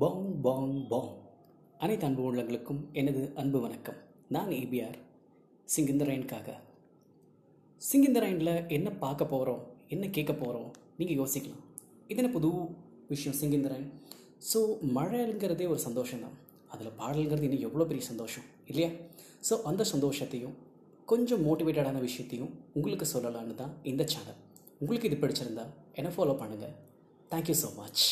பாங் பாங் பாங் அனைத்து அன்பு உள்ளங்களுக்கும் எனது அன்பு வணக்கம். நான் ஏபிஆர் சிங்கிந்தரைனுக்காக சிங்கிந்தரைனில் என்ன பார்க்க போகிறோம் என்ன கேட்க போகிறோம் நீங்கள் யோசிக்கலாம். இது என்ன புது விஷயம் சிங்கிந்தரைன்? ஸோ மழைங்கிறதே ஒரு சந்தோஷம் தான் அதில் பாடலுங்கிறது இன்னும் எவ்வளோ பெரிய சந்தோஷம் இல்லையா? ஸோ அந்த சந்தோஷத்தையும் கொஞ்சம் மோட்டிவேட்டடான விஷயத்தையும் உங்களுக்கு சொல்லலான்னு தான் இந்த சேனல் உங்களுக்கு இது பிடிச்சிருந்தா என்ன ஃபாலோ பண்ணுங்கள் தேங்க்யூ ஸோ மச்